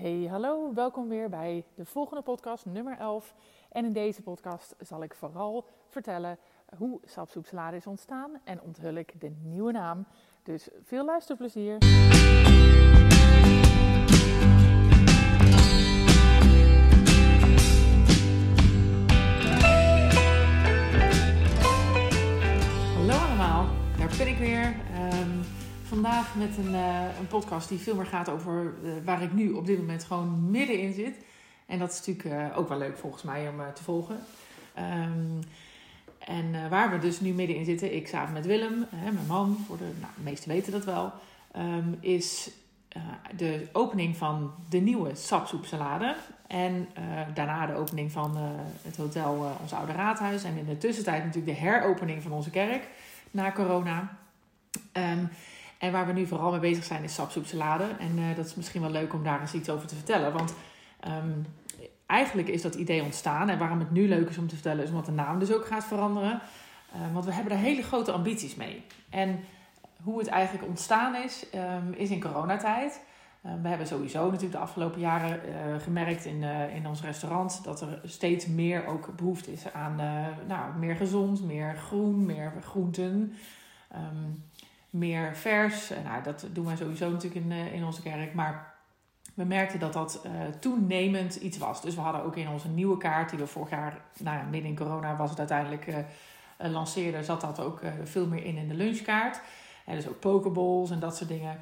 Hey, hallo, welkom weer bij de volgende podcast, nummer 11. En in deze podcast zal ik vooral vertellen hoe sapsoepsalade is ontstaan en onthul ik de nieuwe naam. Dus veel luisterplezier. Hallo allemaal, daar ben ik weer. Ehm, vandaag met een, eh, een podcast die veel meer gaat over eh, waar ik nu op dit moment gewoon middenin zit. En dat is natuurlijk eh, ook wel leuk volgens mij om te volgen. Ehm, en waar we dus nu middenin zitten, ik samen met Willem, mijn man, voor de, nou, meesten weten dat wel, ehm, is de opening van de nieuwe sapsoepsalade. En daarna de opening van het hotel Ons Oude Raadhuis. En in de tussentijd natuurlijk de heropening van onze kerk na corona. Um, en waar we nu vooral mee bezig zijn is sapsoepsalade. En uh, dat is misschien wel leuk om daar eens iets over te vertellen. Want um, eigenlijk is dat idee ontstaan. En waarom het nu leuk is om te vertellen, is omdat de naam dus ook gaat veranderen. Uh, want we hebben daar hele grote ambities mee. En hoe het eigenlijk ontstaan is, um, is in coronatijd. Uh, we hebben sowieso natuurlijk de afgelopen jaren gemerkt in, in ons restaurant dat er steeds meer ook behoefte is aan nou, meer gezond, meer groen, meer groenten. Meer vers. Nou, dat doen wij sowieso natuurlijk in, eh, in onze kerk. Maar we merkten dat dat uh, toenemend iets was. Dus we hadden ook in onze nieuwe kaart, die we vorig jaar, nou midden in corona was het uiteindelijk uh, lanceerden, zat dat ook veel meer in in de lunchkaart. En dus ook pokeballs en dat soort dingen.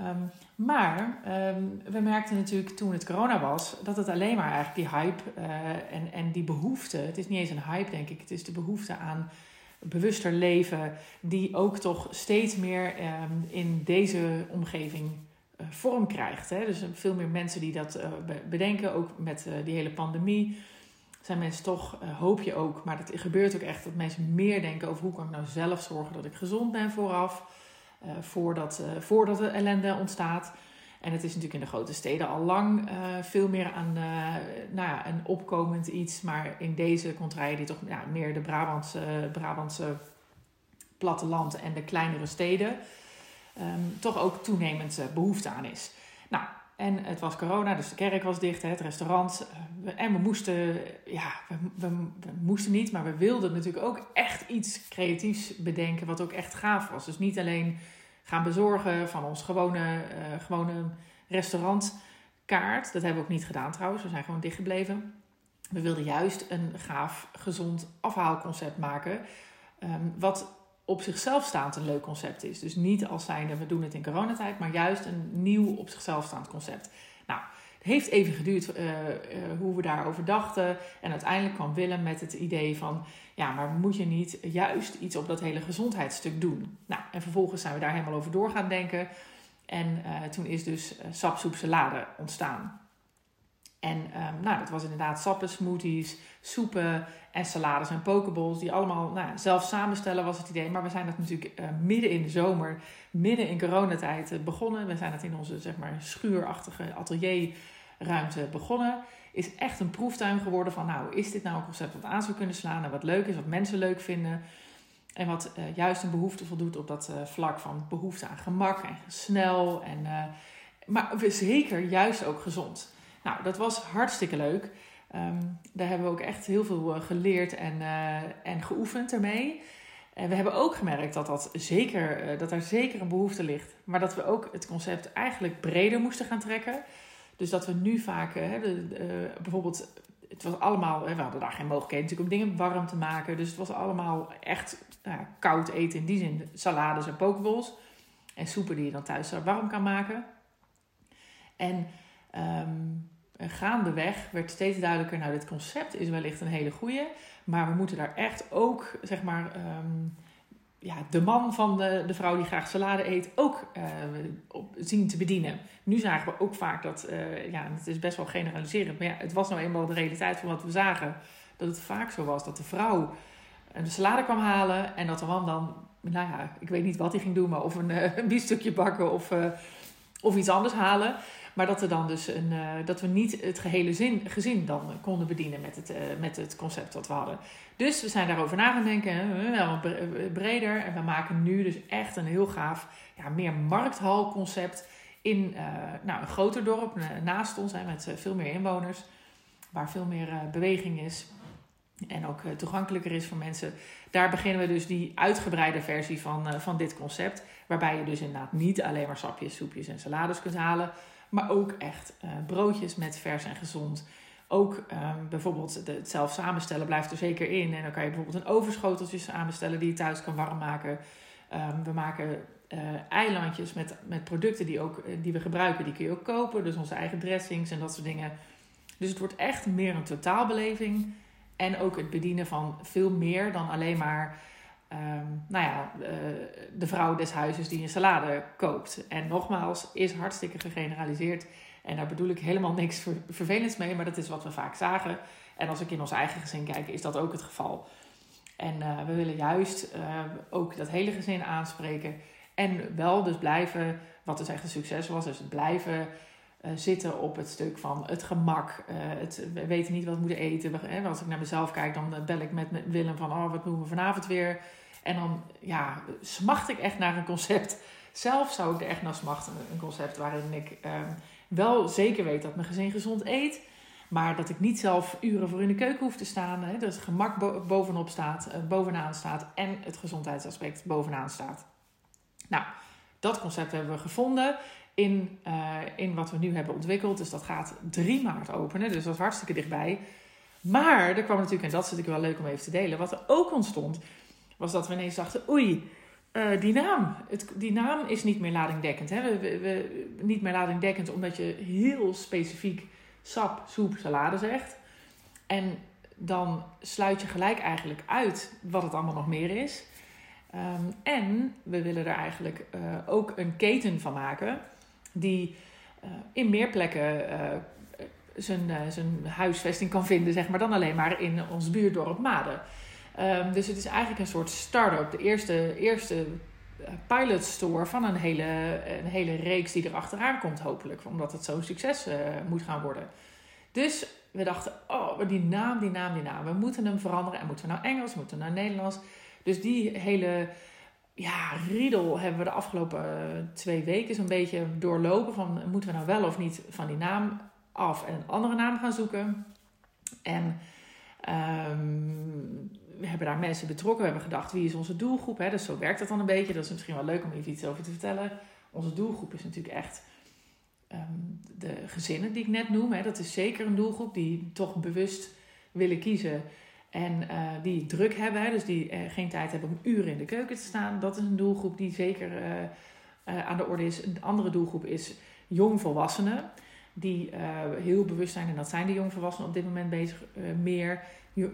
Um, maar um, we merkten natuurlijk toen het corona was, dat het alleen maar eigenlijk die hype en, en die behoefte, het is niet eens een hype denk ik, het is de behoefte aan bewuster leven, die ook toch steeds meer ehm, in deze omgeving uh, vorm krijgt. Hè? Dus veel meer mensen die dat uh, bedenken, ook met die hele pandemie. Zijn mensen toch, hoop je ook, maar het gebeurt ook echt dat mensen meer denken over hoe kan ik nou zelf zorgen dat ik gezond ben vooraf, voordat, voordat de ellende ontstaat. En het is natuurlijk in de grote steden al lang uh, veel meer aan uh, nou ja, een opkomend iets. Maar in deze contraien die toch meer de Brabantse, Brabantse platteland en de kleinere steden... Um, toch ook toenemend uh, behoefte aan is. Nou, en het was corona, dus de kerk was dicht, het restaurant. en we moesten, ja, we, we, moesten niet, maar we wilden natuurlijk ook echt iets creatiefs bedenken... wat ook echt gaaf was. Dus niet alleen gaan bezorgen van ons gewone, uh, gewone restaurantkaart. Dat hebben we ook niet gedaan trouwens. We zijn gewoon dichtgebleven. We wilden juist een gaaf, gezond afhaalconcept maken. Um, wat op zichzelf staand een leuk concept is. Dus niet als zijnde we doen het in coronatijd, maar juist een nieuw op zichzelf staand concept. Nou, het heeft even geduurd uh, uh, hoe we daarover dachten. En uiteindelijk kwam Willem met het idee van... ja, maar moet je niet juist iets op dat hele gezondheidsstuk doen? Nou, en vervolgens zijn we daar helemaal over door gaan denken. En uh, toen is dus sapsoep salade ontstaan. En um, nou, dat was inderdaad sappen, smoothies, soepen en salades en pokeballs. Die allemaal nou, zelf samenstellen was het idee. Maar we zijn dat natuurlijk uh, midden in de zomer, midden in coronatijd uh, begonnen. We zijn het in onze zeg maar, schuurachtige atelierruimte begonnen. Is echt een proeftuin geworden van nou, is dit nou een concept wat aan zou kunnen slaan en wat leuk is, wat mensen leuk vinden. En wat uh, juist een behoefte voldoet op dat vlak van behoefte aan gemak en snel. En, maar zeker juist ook gezond. Nou, dat was hartstikke leuk. Um, daar hebben we ook echt heel veel uh, geleerd en, uh, en geoefend ermee. En we hebben ook gemerkt dat, dat, zeker, uh, dat er zeker een behoefte ligt. Maar dat we ook het concept eigenlijk breder moesten gaan trekken. Dus dat we nu vaak, bijvoorbeeld, het was allemaal, we hadden daar geen mogelijkheid natuurlijk om dingen warm te maken. Dus het was allemaal echt koud eten in die zin. Salades en pokeballs. En soepen die je dan thuis warm kan maken. En um, gaandeweg werd steeds duidelijker, nou dit concept is wellicht een hele goede, maar we moeten daar echt ook, zeg maar, um, ja, de man van de, de vrouw die graag salade eet ook uh, op, zien te bedienen. Nu zagen we ook vaak dat, uh, ja, het is best wel generaliserend, maar ja, het was nou eenmaal de realiteit van wat we zagen, dat het vaak zo was dat de vrouw de salade kwam halen en dat de man dan, nou ja, ik weet niet wat hij ging doen, maar of een, een biefstukje bakken of, of iets anders halen. Maar dat, er dan dus een, uh, dat we niet het gehele zin, gezin dan konden bedienen met het, uh, met het concept wat we hadden. Dus we zijn daarover na gaan denken, wel breder. En we maken nu dus echt een heel gaaf, ja, meer markthal concept in nou, een groter dorp naast ons, hè, met veel meer inwoners, waar veel meer beweging is en ook toegankelijker is voor mensen. Daar beginnen we dus die uitgebreide versie van, van dit concept, waarbij je dus inderdaad niet alleen maar sapjes, soepjes en salades kunt halen, maar ook echt broodjes met vers en gezond ook um, bijvoorbeeld het zelf samenstellen blijft er zeker in. En dan kan je bijvoorbeeld een overschoteltje samenstellen die je thuis kan warm maken. Um, we maken uh, eilandjes met, met producten die, ook, eh, die we gebruiken. Die kun je ook kopen. Dus onze eigen dressings en dat soort dingen. Dus het wordt echt meer een totaalbeleving. En ook het bedienen van veel meer dan alleen maar... Um, nou ja, uh, de vrouw des huizes die een salade koopt. En nogmaals, is hartstikke gegeneraliseerd. En daar bedoel ik helemaal niks vervelends mee, maar dat is wat we vaak zagen. En als ik in ons eigen gezin kijk, is dat ook het geval. En uh, we willen juist uh, ook dat hele gezin aanspreken. En wel dus blijven, wat dus echt een succes was, het blijven zitten op het stuk van het gemak. het, we weten niet wat we moeten eten. Als ik naar mezelf kijk, dan bel ik met, met Willem van, oh, wat doen we vanavond weer? En dan ja, smacht ik echt naar een concept. Zelf zou ik er echt naar smachten, een concept waarin ik ehm, wel zeker weet dat mijn gezin gezond eet. Maar dat ik niet zelf uren voor in de keuken hoef te staan. Hè, dat het gemak bovenop staat, uh, bovenaan staat. En het gezondheidsaspect bovenaan staat. Nou, dat concept hebben we gevonden in, uh, in wat we nu hebben ontwikkeld. Dus dat gaat 3 maart openen. Dus dat is hartstikke dichtbij. Maar er kwam natuurlijk, en dat is natuurlijk wel leuk om even te delen. Wat er ook ontstond, was dat we ineens dachten: oei, uh, die naam. Het, die naam is niet meer ladingdekkend. Hè? We, we, niet meer ladingdekkend omdat je heel specifiek sap, soep, salade zegt. En dan sluit je gelijk eigenlijk uit wat het allemaal nog meer is. Um, en we willen er eigenlijk uh, ook een keten van maken die uh, in meer plekken zijn, zijn huisvesting kan vinden, zeg maar, dan alleen maar in ons buurdorp Maden. Um, dus het is eigenlijk een soort start-up. De eerste, eerste eh, pilot store van een hele, een hele reeks die er achteraan komt, hopelijk. Omdat het zo'n succes uh, moet gaan worden. Dus we dachten, oh, die naam, die naam, die naam. We moeten hem veranderen. En moeten we nou Engels, moeten we nou Nederlands? Dus die hele ja, riedel hebben we de afgelopen uh, twee weken zo'n beetje doorlopen. Van, moeten we nou wel of niet van die naam af en een andere naam gaan zoeken? En... Um, we hebben daar mensen betrokken. We hebben gedacht, wie is onze doelgroep? Hè? Dus zo werkt dat dan een beetje. Dat is misschien wel leuk om even iets over te vertellen. Onze doelgroep is natuurlijk echt um, de gezinnen die ik net noem. Hè? Dat is zeker een doelgroep die toch bewust willen kiezen. En uh, die druk hebben, hè? dus die uh, geen tijd hebben om uren in de keuken te staan. Dat is een doelgroep die zeker uh, aan de orde is. Een andere doelgroep is jongvolwassenen. Die heel bewust zijn, en dat zijn de jongvolwassenen op dit moment bezig, meer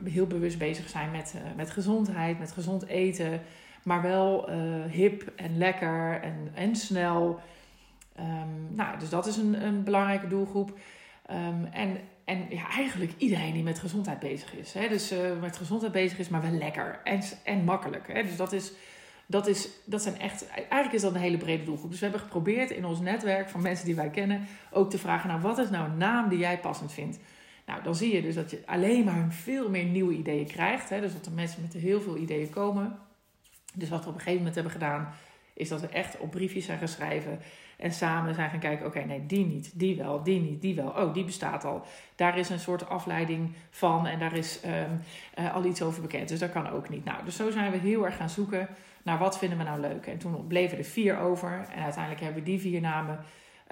heel bewust bezig zijn met, uh, met gezondheid, met gezond eten. Maar wel uh, hip en lekker en, en snel. Um, nou, dus dat is een, een belangrijke doelgroep. Um, en en ja, eigenlijk iedereen die met gezondheid bezig is. Hè? Dus uh, met gezondheid bezig is, maar wel lekker en, en makkelijk. Hè? Dus dat, is, dat, is, dat zijn echt, eigenlijk is dat een hele brede doelgroep. Dus we hebben geprobeerd in ons netwerk van mensen die wij kennen ook te vragen: nou, wat is nou een naam die jij passend vindt? Nou, dan zie je dus dat je alleen maar veel meer nieuwe ideeën krijgt. Hè? Dus dat er mensen met heel veel ideeën komen. Dus wat we op een gegeven moment hebben gedaan, is dat we echt op briefjes zijn gaan. En samen zijn gaan kijken, oké, nee, die niet, die wel, die niet, die wel. Oh, die bestaat al. Daar is een soort afleiding van en daar is um, uh, al iets over bekend. Dus dat kan ook niet. Nou, dus zo zijn we heel erg gaan zoeken naar wat vinden we nou leuk. En toen bleven er vier over. En uiteindelijk hebben we die vier namen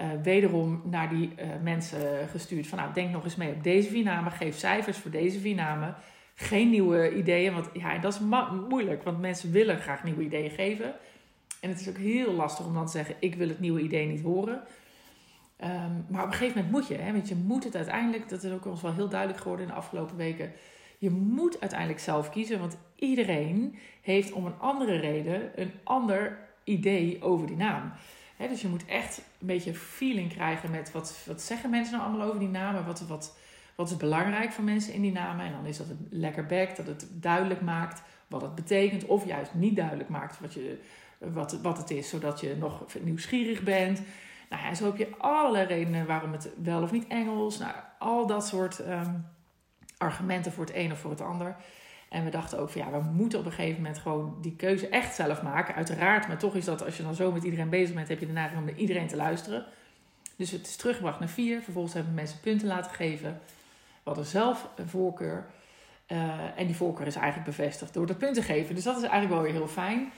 uh, wederom naar die uh, mensen gestuurd. Van nou, denk nog eens mee op deze vier namen. Geef cijfers voor deze vier namen. Geen nieuwe ideeën. Want ja, dat is moeilijk. Want mensen willen graag nieuwe ideeën geven. En het is ook heel lastig om dan te zeggen: ik wil het nieuwe idee niet horen. Um, maar op een gegeven moment moet je. Hè, want je moet het uiteindelijk, dat is ook ons wel heel duidelijk geworden in de afgelopen weken. Je moet uiteindelijk zelf kiezen. Want iedereen heeft om een andere reden een ander idee over die naam dus je moet echt een beetje feeling krijgen met wat, wat zeggen mensen nou allemaal over die namen. Wat, wat, wat is belangrijk voor mensen in die namen. En dan is dat het lekker back, dat het duidelijk maakt wat het betekent. Of juist niet duidelijk maakt wat, je, wat, wat het is, zodat je nog nieuwsgierig bent. Nou ja, zo heb je allerlei redenen waarom het wel of niet Engels. Nou, al dat soort um, argumenten voor het een of voor het ander. En we dachten ook van ja, we moeten op een gegeven moment gewoon die keuze echt zelf maken. Uiteraard, maar toch is dat als je dan zo met iedereen bezig bent, heb je de neiging om naar iedereen te luisteren. Dus het is teruggebracht naar 4. Vervolgens hebben we mensen punten laten geven. We hadden zelf een voorkeur. En die voorkeur is eigenlijk bevestigd door de punten geven. Dus dat is eigenlijk wel weer heel fijn.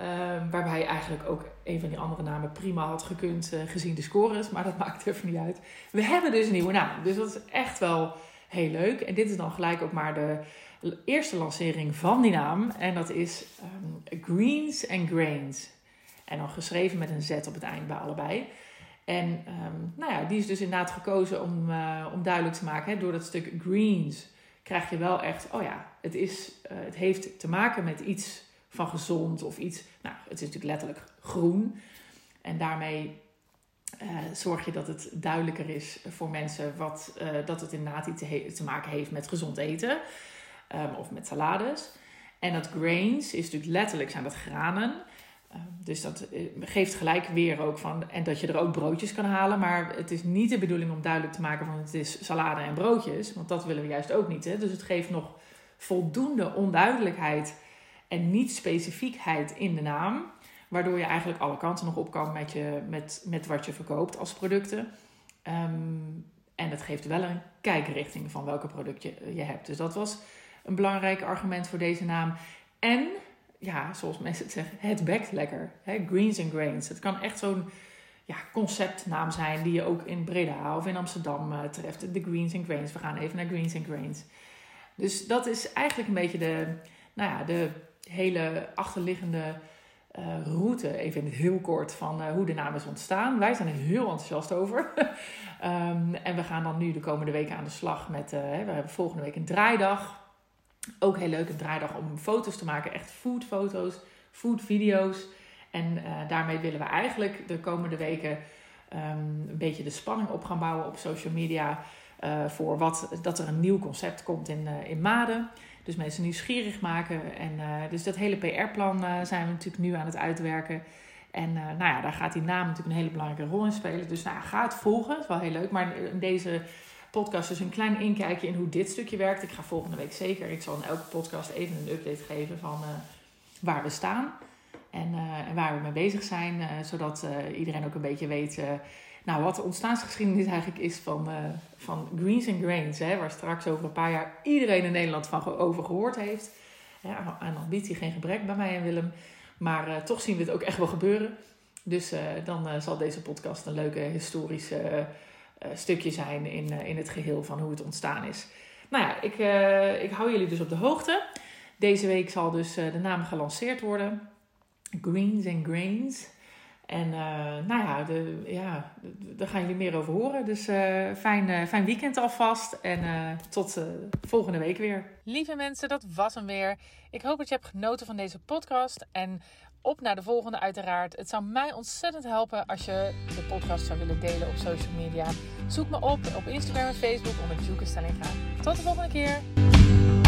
Uh, waarbij eigenlijk ook een van die andere namen prima had gekund uh, gezien de scores. Maar dat maakt even niet uit. We hebben dus een nieuwe naam. Dus dat is echt wel heel leuk. En dit is dan gelijk ook maar de eerste lancering van die naam. En dat is um, Greens and Grains. En dan geschreven met een Z op het eind bij allebei. En um, nou ja, die is dus inderdaad gekozen om, uh, om duidelijk te maken. Hè, door dat stuk greens krijg je wel echt... Oh ja, het, is, het heeft te maken met iets van gezond of iets. Nou, het is natuurlijk letterlijk groen. En daarmee uh, zorg je dat het duidelijker is voor mensen wat, uh, dat het inderdaad iets te, te, maken heeft met gezond eten um, of met salades. En dat grains is natuurlijk letterlijk zijn dat granen. Uh, dus dat eh, geeft gelijk weer ook van. En dat je er ook broodjes kan halen. Maar het is niet de bedoeling om duidelijk te maken van het is salade en broodjes. Want dat willen we juist ook niet. Hè? Dus het geeft nog voldoende onduidelijkheid en niet specifiekheid in de naam. Waardoor je eigenlijk alle kanten nog op kan met, je, met, met wat je verkoopt als producten. Um, en het geeft wel een kijkrichting van welke product je, je hebt. Dus dat was een belangrijk argument voor deze naam. En, ja, zoals mensen het zeggen, het bekt lekker. Greens and Grains. Het kan echt zo'n ja, conceptnaam zijn die je ook in Breda of in Amsterdam uh, treft. De Greens and Grains. We gaan even naar Greens and Grains. Dus dat is eigenlijk een beetje de, nou ja, de hele achterliggende uh, route, even in het heel kort, van uh, hoe de naam is ontstaan. Wij zijn er heel enthousiast over. um, en we gaan dan nu de komende weken aan de slag met, we hebben volgende week een draaidag. Ook heel leuk, een draaidag om foto's te maken, echt foodfoto's, foodvideo's. En daarmee willen we eigenlijk de komende weken um, een beetje de spanning op gaan bouwen op social media. voor wat, dat er een nieuw concept komt in, in Maden. Dus mensen nieuwsgierig maken. En uh, dus dat hele PR-plan uh, zijn we natuurlijk nu aan het uitwerken. En uh, nou ja, daar gaat die naam natuurlijk een hele belangrijke rol in spelen. Dus nou, ga het volgen. Het is wel heel leuk. Maar deze podcast dus een klein inkijkje in hoe dit stukje werkt. Ik ga volgende week zeker. Ik zal in elke podcast even een update geven van waar we staan. En, en, waar we mee bezig zijn. zodat iedereen ook een beetje weet nou, wat de ontstaansgeschiedenis eigenlijk is van, van Greens and Grains, hè, waar straks over een paar jaar iedereen in Nederland van over gehoord heeft. Ja, aan ambitie geen gebrek bij mij en Willem, maar toch zien we het ook echt wel gebeuren. Dus dan zal deze podcast een leuke historische stukje zijn in, in het geheel van hoe het ontstaan is. Nou ja, ik, ik hou jullie dus op de hoogte. Deze week zal dus de naam gelanceerd worden. Greens and Grains. En nou ja, de, ja, daar gaan jullie meer over horen. Dus fijn, fijn weekend alvast. En tot volgende week weer. Lieve mensen, dat was hem weer. Ik hoop dat je hebt genoten van deze podcast. En op naar de volgende uiteraard. Het zou mij ontzettend helpen als je de podcast zou willen delen op social media. Zoek me op op Instagram en Facebook onder Juke Stellinga. Tot de volgende keer.